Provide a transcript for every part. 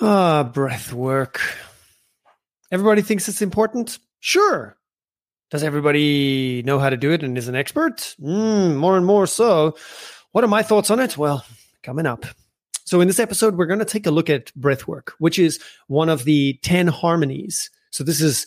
Ah, breath work. Everybody thinks it's important? Sure. Does everybody know how to do it and is an expert? Mm, more and more so. What are my thoughts on it? Well, coming up. So, in this episode, we're going to take a look at breath work, which is one of the 10 harmonies. So, this is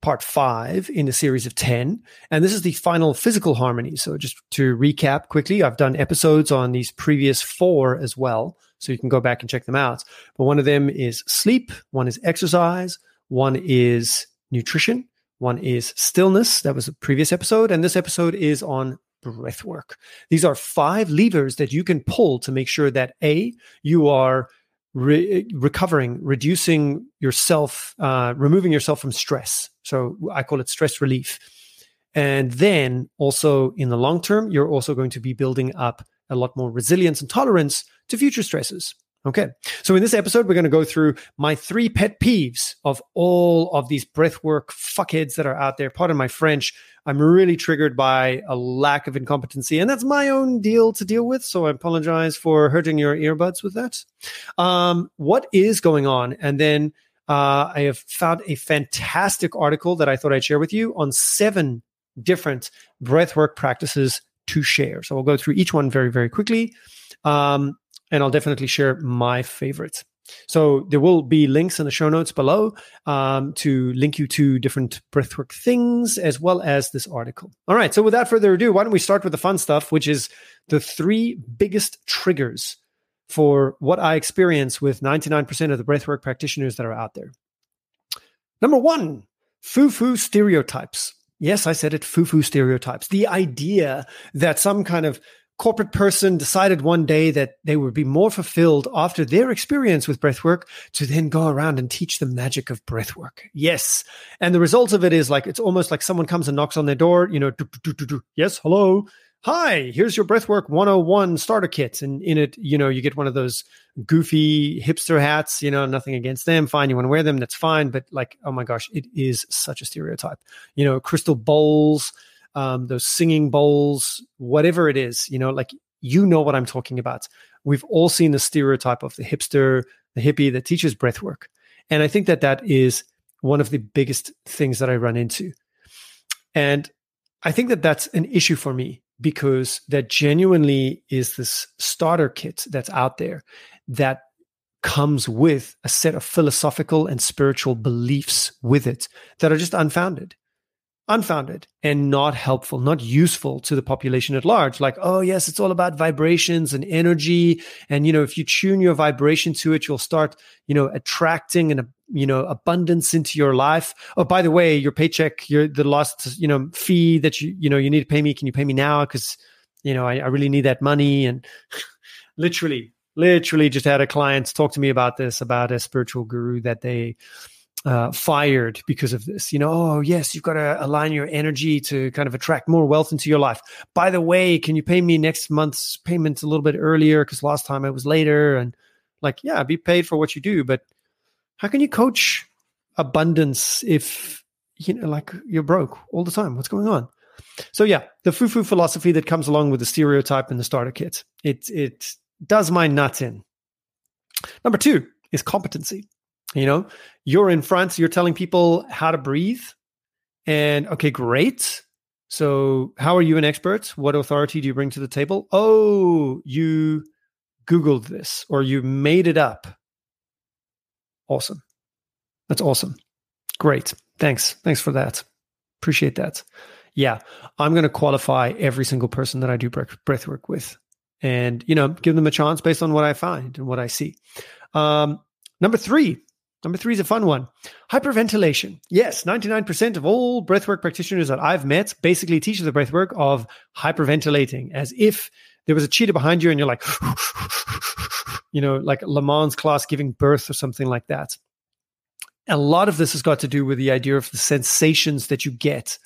part five in a series of 10. And this is the final physical harmony. So, just to recap quickly, I've done episodes on these previous four as well. So, you can go back and check them out. But one of them is sleep, one is exercise, one is nutrition, one is stillness. That was a previous episode. And this episode is on breath work. These are five levers that you can pull to make sure that A, you are re- recovering, reducing yourself, uh, removing yourself from stress. So I call it stress relief. And then also in the long term, you're also going to be building up a lot more resilience and tolerance to future stresses. Okay. So in this episode, we're going to go through my three pet peeves of all of these breathwork fuckheads that are out there. Pardon my French. I'm really triggered by a lack of incompetency, and that's my own deal to deal with. So I apologize for hurting your earbuds with that. Um, what is going on? And then uh, I have found a fantastic article that I thought I'd share with you on seven different breathwork practices to share. So we'll go through each one very, very quickly. Um, and I'll definitely share my favorites. So there will be links in the show notes below um, to link you to different breathwork things as well as this article. All right. So without further ado, why don't we start with the fun stuff, which is the three biggest triggers for what I experience with 99% of the breathwork practitioners that are out there. Number one, foo-foo stereotypes. Yes, I said it, foo-foo stereotypes. The idea that some kind of corporate person decided one day that they would be more fulfilled after their experience with breathwork to then go around and teach the magic of breathwork. Yes. And the result of it is like, it's almost like someone comes and knocks on their door, you know, yes, hello. Hi, here's your breathwork 101 starter kit. And in it, you know, you get one of those goofy hipster hats, you know, nothing against them. Fine. You want to wear them. That's fine. But like, oh my gosh, it is such a stereotype, you know, crystal bowls, um, those singing bowls, whatever it is, you know, like you know what I'm talking about. We've all seen the stereotype of the hipster, the hippie that teaches breath work. And I think that that is one of the biggest things that I run into. And I think that that's an issue for me because that genuinely is this starter kit that's out there that comes with a set of philosophical and spiritual beliefs with it that are just unfounded unfounded and not helpful, not useful to the population at large. Like, oh, yes, it's all about vibrations and energy. And, you know, if you tune your vibration to it, you'll start, you know, attracting and, you know, abundance into your life. Oh, by the way, your paycheck, your, the last, you know, fee that you, you know, you need to pay me. Can you pay me now? Cause, you know, I, I really need that money. And literally, literally just had a client talk to me about this, about a spiritual guru that they, uh, fired because of this. You know, oh, yes, you've got to align your energy to kind of attract more wealth into your life. By the way, can you pay me next month's payment a little bit earlier? Because last time it was later. And like, yeah, be paid for what you do. But how can you coach abundance if, you know, like you're broke all the time? What's going on? So yeah, the foo-foo philosophy that comes along with the stereotype and the starter kit. It it does my nuts in. Number two is competency. You know, you're in front, you're telling people how to breathe. And okay, great. So, how are you an expert? What authority do you bring to the table? Oh, you Googled this or you made it up. Awesome. That's awesome. Great. Thanks. Thanks for that. Appreciate that. Yeah, I'm going to qualify every single person that I do breath work with and, you know, give them a chance based on what I find and what I see. Um, number three, Number three is a fun one. Hyperventilation. Yes, 99% of all breathwork practitioners that I've met basically teach the breathwork of hyperventilating as if there was a cheetah behind you and you're like, you know, like Lamaze class giving birth or something like that. A lot of this has got to do with the idea of the sensations that you get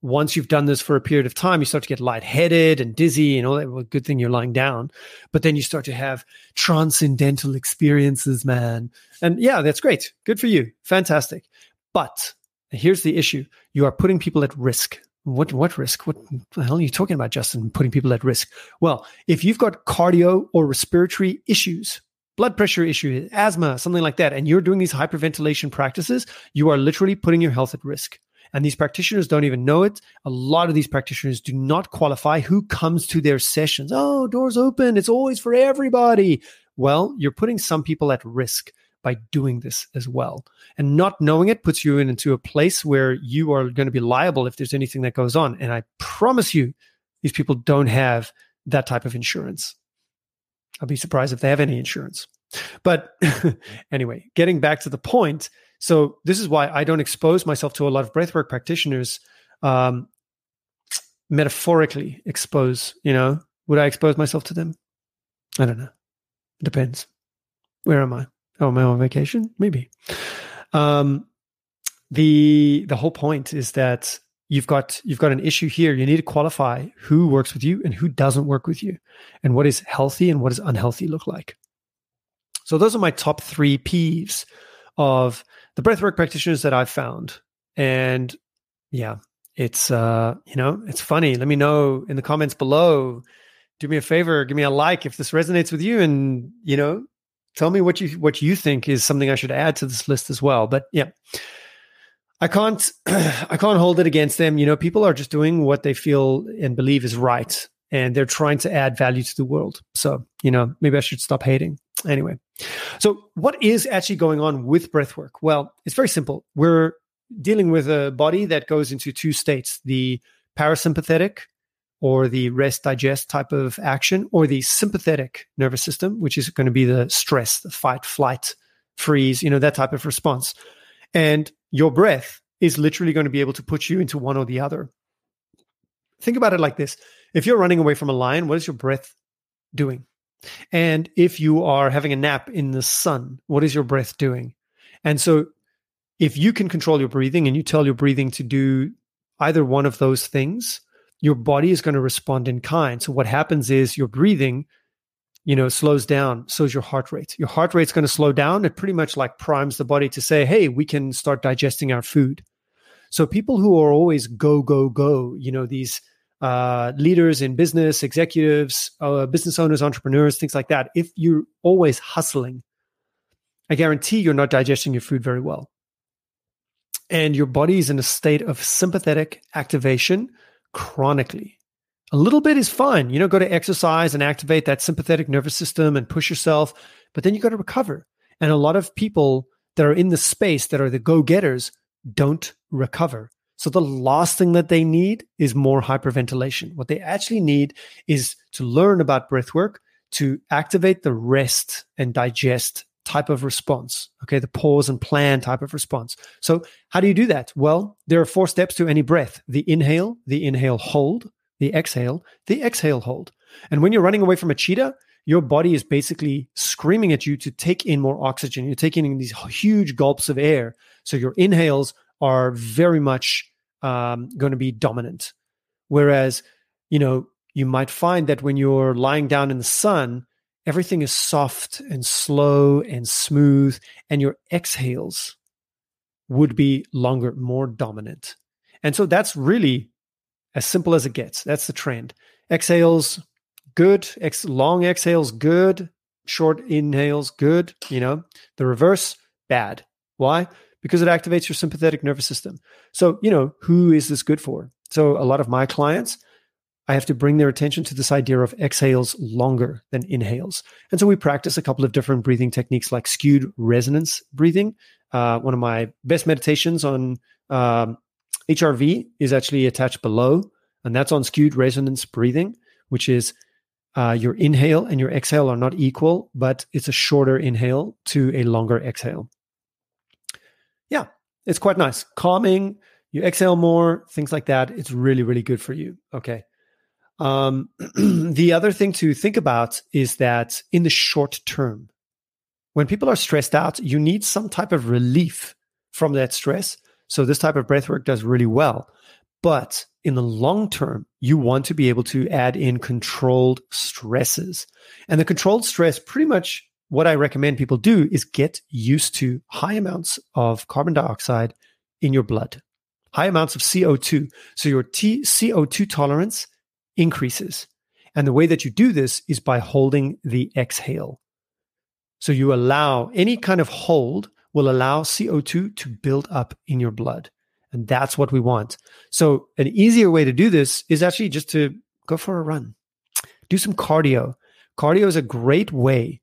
once you've done this for a period of time, you start to get lightheaded and dizzy and all that. Well, good thing you're lying down, but then you start to have transcendental experiences, man. And yeah, that's great. Good for you. Fantastic. But here's the issue. You are putting people at risk. What, what risk? What the hell are you talking about, Justin? Putting people at risk. Well, if you've got cardio or respiratory issues, blood pressure issue, asthma, something like that, and you're doing these hyperventilation practices, you are literally putting your health at risk. And these practitioners don't even know it. A lot of these practitioners do not qualify who comes to their sessions. Oh, doors open. It's always for everybody. Well, you're putting some people at risk by doing this as well. And not knowing it puts you into a place where you are going to be liable if there's anything that goes on. And I promise you, these people don't have that type of insurance. I'll be surprised if they have any insurance. But anyway, getting back to the point. So, this is why I don't expose myself to a lot of breathwork practitioners. Um, metaphorically expose, you know, would I expose myself to them? I don't know. Depends. Where am I? Oh, am I on vacation? Maybe. Um, the the whole point is that you've got you've got an issue here. You need to qualify who works with you and who doesn't work with you, and what is healthy and what is unhealthy look like. So those are my top three peeves of the breathwork practitioners that I've found. And yeah, it's uh, you know, it's funny. Let me know in the comments below. Do me a favor, give me a like if this resonates with you, and you know, tell me what you what you think is something I should add to this list as well. But yeah. I can't I can't hold it against them. You know, people are just doing what they feel and believe is right and they're trying to add value to the world. So, you know, maybe I should stop hating. Anyway. So, what is actually going on with breathwork? Well, it's very simple. We're dealing with a body that goes into two states, the parasympathetic or the rest digest type of action, or the sympathetic nervous system, which is going to be the stress, the fight, flight, freeze, you know, that type of response. And your breath is literally going to be able to put you into one or the other. Think about it like this if you're running away from a lion, what is your breath doing? And if you are having a nap in the sun, what is your breath doing? And so, if you can control your breathing and you tell your breathing to do either one of those things, your body is going to respond in kind. So what happens is your breathing, you know, slows down. So is your heart rate. Your heart rate's going to slow down. It pretty much like primes the body to say, hey, we can start digesting our food. So people who are always go, go, go, you know, these uh, leaders in business, executives, uh, business owners, entrepreneurs, things like that, if you're always hustling, I guarantee you're not digesting your food very well. And your body is in a state of sympathetic activation chronically. A little bit is fine. You know, go to exercise and activate that sympathetic nervous system and push yourself, but then you got to recover. And a lot of people that are in the space that are the go getters don't recover. So the last thing that they need is more hyperventilation. What they actually need is to learn about breath work to activate the rest and digest type of response. Okay, the pause and plan type of response. So, how do you do that? Well, there are four steps to any breath the inhale, the inhale hold, the exhale, the exhale hold. And when you're running away from a cheetah, your body is basically screaming at you to take in more oxygen. You're taking in these huge gulps of air. So, your inhales are very much um, going to be dominant. Whereas, you know, you might find that when you're lying down in the sun, everything is soft and slow and smooth, and your exhales would be longer, more dominant. And so that's really as simple as it gets. That's the trend. Exhales, good. Ex- long exhales, good. Short inhales, good. You know, the reverse, bad. Why? Because it activates your sympathetic nervous system. So, you know, who is this good for? So, a lot of my clients, I have to bring their attention to this idea of exhales longer than inhales. And so we practice a couple of different breathing techniques like skewed resonance breathing. Uh, one of my best meditations on um, HRV is actually attached below, and that's on skewed resonance breathing, which is uh, your inhale and your exhale are not equal, but it's a shorter inhale to a longer exhale. Yeah, it's quite nice. Calming, you exhale more, things like that. It's really, really good for you. Okay. Um, the other thing to think about is that in the short term, when people are stressed out, you need some type of relief from that stress. So this type of breath work does really well. But in the long term, you want to be able to add in controlled stresses. And the controlled stress, pretty much what I recommend people do is get used to high amounts of carbon dioxide in your blood, high amounts of CO2. So your T- CO2 tolerance increases. And the way that you do this is by holding the exhale. So you allow any kind of hold will allow CO2 to build up in your blood. And that's what we want. So an easier way to do this is actually just to go for a run, do some cardio. Cardio is a great way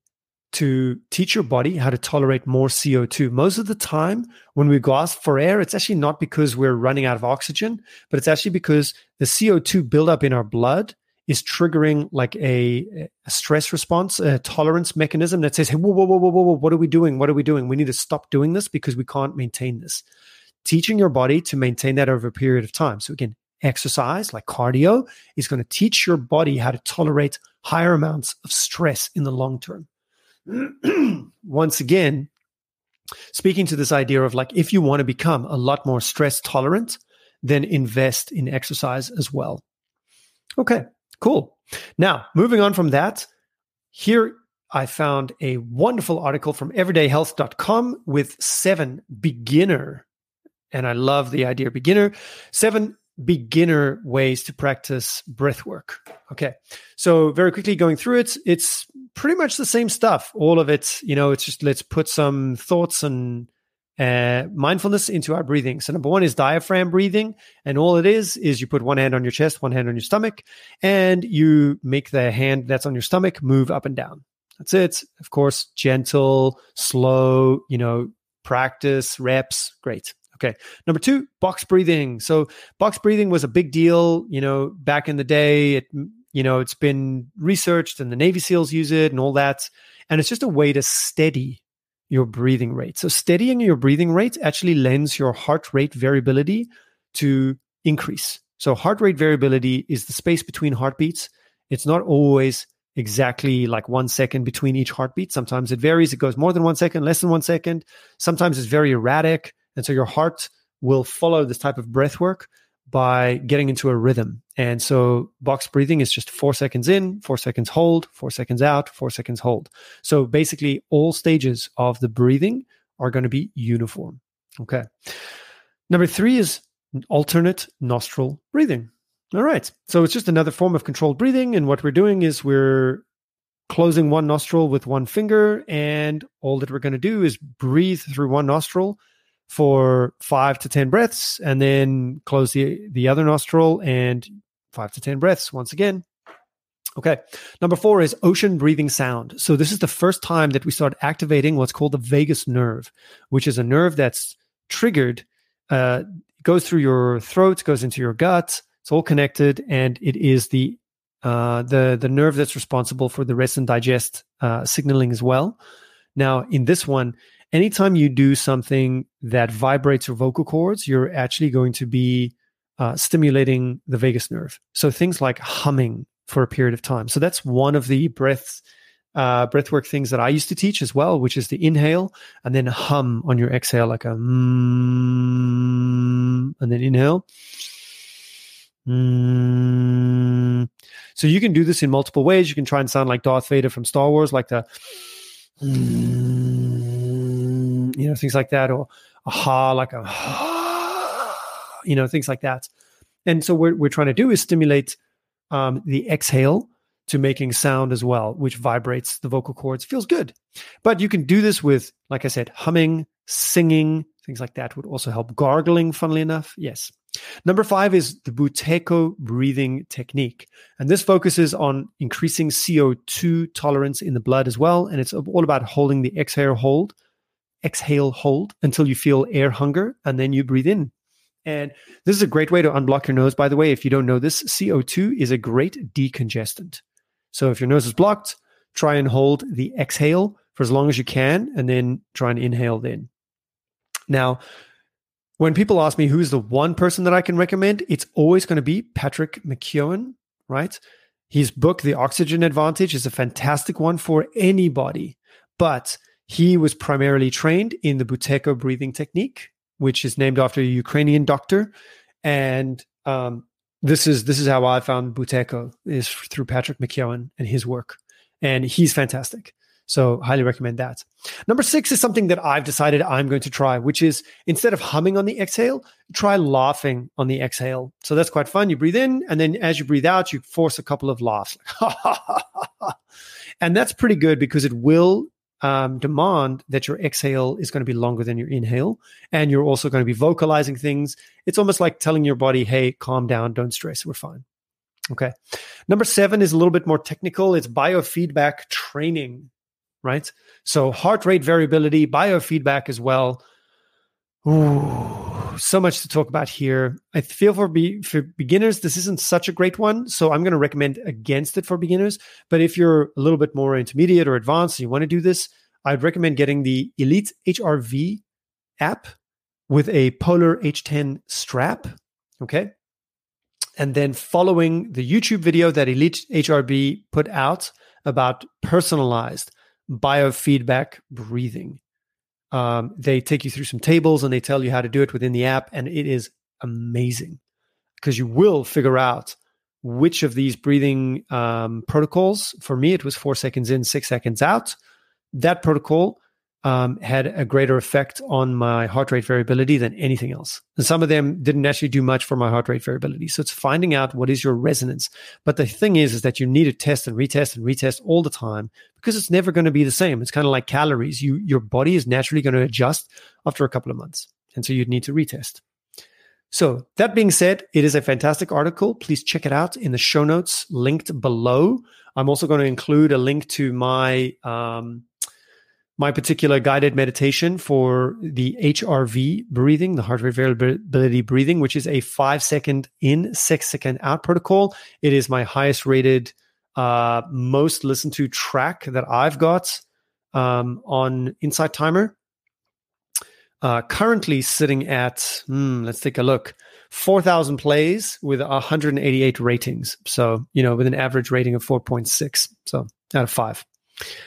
to teach your body how to tolerate more CO2. Most of the time, when we gasp for air, it's actually not because we're running out of oxygen, but it's actually because the CO2 buildup in our blood is triggering like a, a, stress response, a tolerance mechanism that says, hey, whoa, whoa, whoa, whoa, whoa, what are we doing? What are we doing? We need to stop doing this because we can't maintain this. Teaching your body to maintain that over a period of time. So, again, exercise like cardio is going to teach your body how to tolerate higher amounts of stress in the long term. Once again, speaking to this idea of like, if you want to become a lot more stress tolerant, then invest in exercise as well. Okay. Cool. Now, moving on from that, here I found a wonderful article from everydayhealth.com with seven beginner, and I love the idea beginner, seven beginner ways to practice breath work. Okay. So, very quickly going through it, it's pretty much the same stuff. All of it, you know, it's just let's put some thoughts and uh, mindfulness into our breathing. So number one is diaphragm breathing, and all it is is you put one hand on your chest, one hand on your stomach, and you make the hand that's on your stomach move up and down. That's it. Of course, gentle, slow. You know, practice reps. Great. Okay. Number two, box breathing. So box breathing was a big deal. You know, back in the day, it you know it's been researched, and the Navy SEALs use it, and all that. And it's just a way to steady your breathing rate. So steadying your breathing rate actually lends your heart rate variability to increase. So heart rate variability is the space between heartbeats. It's not always exactly like one second between each heartbeat. Sometimes it varies. It goes more than one second, less than one second. Sometimes it's very erratic. And so your heart will follow this type of breath work by getting into a rhythm. And so box breathing is just four seconds in, four seconds hold, four seconds out, four seconds hold. So basically, all stages of the breathing are going to be uniform. Okay. Number three is alternate nostril breathing. All right. So it's just another form of controlled breathing. And what we're doing is we're closing one nostril with one finger. And all that we're going to do is breathe through one nostril for five to 10 breaths and then close the, the other nostril and five to 10 breaths once again. Okay. Number four is ocean breathing sound. So this is the first time that we start activating what's called the vagus nerve, which is a nerve that's triggered, uh, goes through your throat, goes into your gut. It's all connected, and it is the uh, the the nerve that's responsible for the rest and digest uh, signaling as well. Now, in this one, anytime you do something that vibrates your vocal cords, you're actually going to be uh, stimulating the vagus nerve. So things like humming for a period of time. So that's one of the breaths, uh, breathwork things that I used to teach as well, which is the inhale and then hum on your exhale, like a mm, and then inhale. Mm. So you can do this in multiple ways. You can try and sound like Darth Vader from Star Wars, like the. Mm you know, things like that, or a ha, like a, you know, things like that. And so what we're trying to do is stimulate um, the exhale to making sound as well, which vibrates the vocal cords. Feels good. But you can do this with, like I said, humming, singing, things like that would also help. Gargling, funnily enough, yes. Number five is the Buteyko breathing technique. And this focuses on increasing CO2 tolerance in the blood as well. And it's all about holding the exhale hold exhale, hold until you feel air hunger, and then you breathe in. And this is a great way to unblock your nose, by the way. If you don't know this, CO2 is a great decongestant. So if your nose is blocked, try and hold the exhale for as long as you can, and then try and inhale then. Now, when people ask me who's the one person that I can recommend, it's always going to be Patrick McKeown, right? His book, The Oxygen Advantage, is a fantastic one for anybody. But he was primarily trained in the Buteyko breathing technique, which is named after a Ukrainian doctor. And um, this is this is how I found Buteyko is through Patrick McKeown and his work, and he's fantastic. So highly recommend that. Number six is something that I've decided I'm going to try, which is instead of humming on the exhale, try laughing on the exhale. So that's quite fun. You breathe in, and then as you breathe out, you force a couple of laughs, and that's pretty good because it will um, demand that your exhale is going to be longer than your inhale. And you're also going to be vocalizing things. It's almost like telling your body, hey, calm down, don't stress, we're fine. Okay. Number seven is a little bit more technical. It's biofeedback training, right? So heart rate variability, biofeedback as well. Ooh, so much to talk about here. I feel for be, for beginners, this isn't such a great one, so I'm going to recommend against it for beginners. But if you're a little bit more intermediate or advanced and you want to do this, I'd recommend getting the Elite HRV app with a Polar H10 strap. Okay, and then following the YouTube video that Elite HRV put out about personalized biofeedback breathing. Um, they take you through some tables and they tell you how to do it within the app, and it is amazing because you will figure out which of these breathing um, protocols. For me, it was four seconds in, six seconds out. That protocol um, had a greater effect on my heart rate variability than anything else. And some of them didn't actually do much for my heart rate variability. So it's finding out what is your resonance. But the thing is, is that you need to test and retest and retest all the time because it's never going to be the same. It's kind of like calories. You, your body is naturally going to adjust after a couple of months. And so you'd need to retest. So that being said, it is a fantastic article. Please check it out in the show notes linked below. I'm also going to include a link to my, um, my particular guided meditation for the HRV breathing, the heart rate variability breathing, which is a five second in, six second out protocol. It is my highest rated, uh, most listened to track that I've got um, on Insight Timer. Uh, currently sitting at, hmm, let's take a look, 4,000 plays with 188 ratings. So, you know, with an average rating of 4.6. So out of five.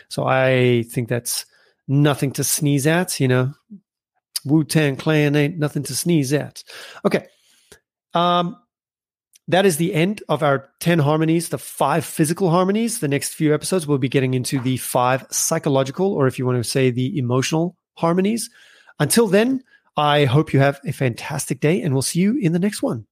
So I think that's nothing to sneeze at, you know. Wu Tang Clan ain't nothing to sneeze at. Okay. Um, that is the end of our 10 harmonies, the five physical harmonies. The next few episodes, we'll be getting into the five psychological, or if you want to say the emotional harmonies. Until then, I hope you have a fantastic day and we'll see you in the next one.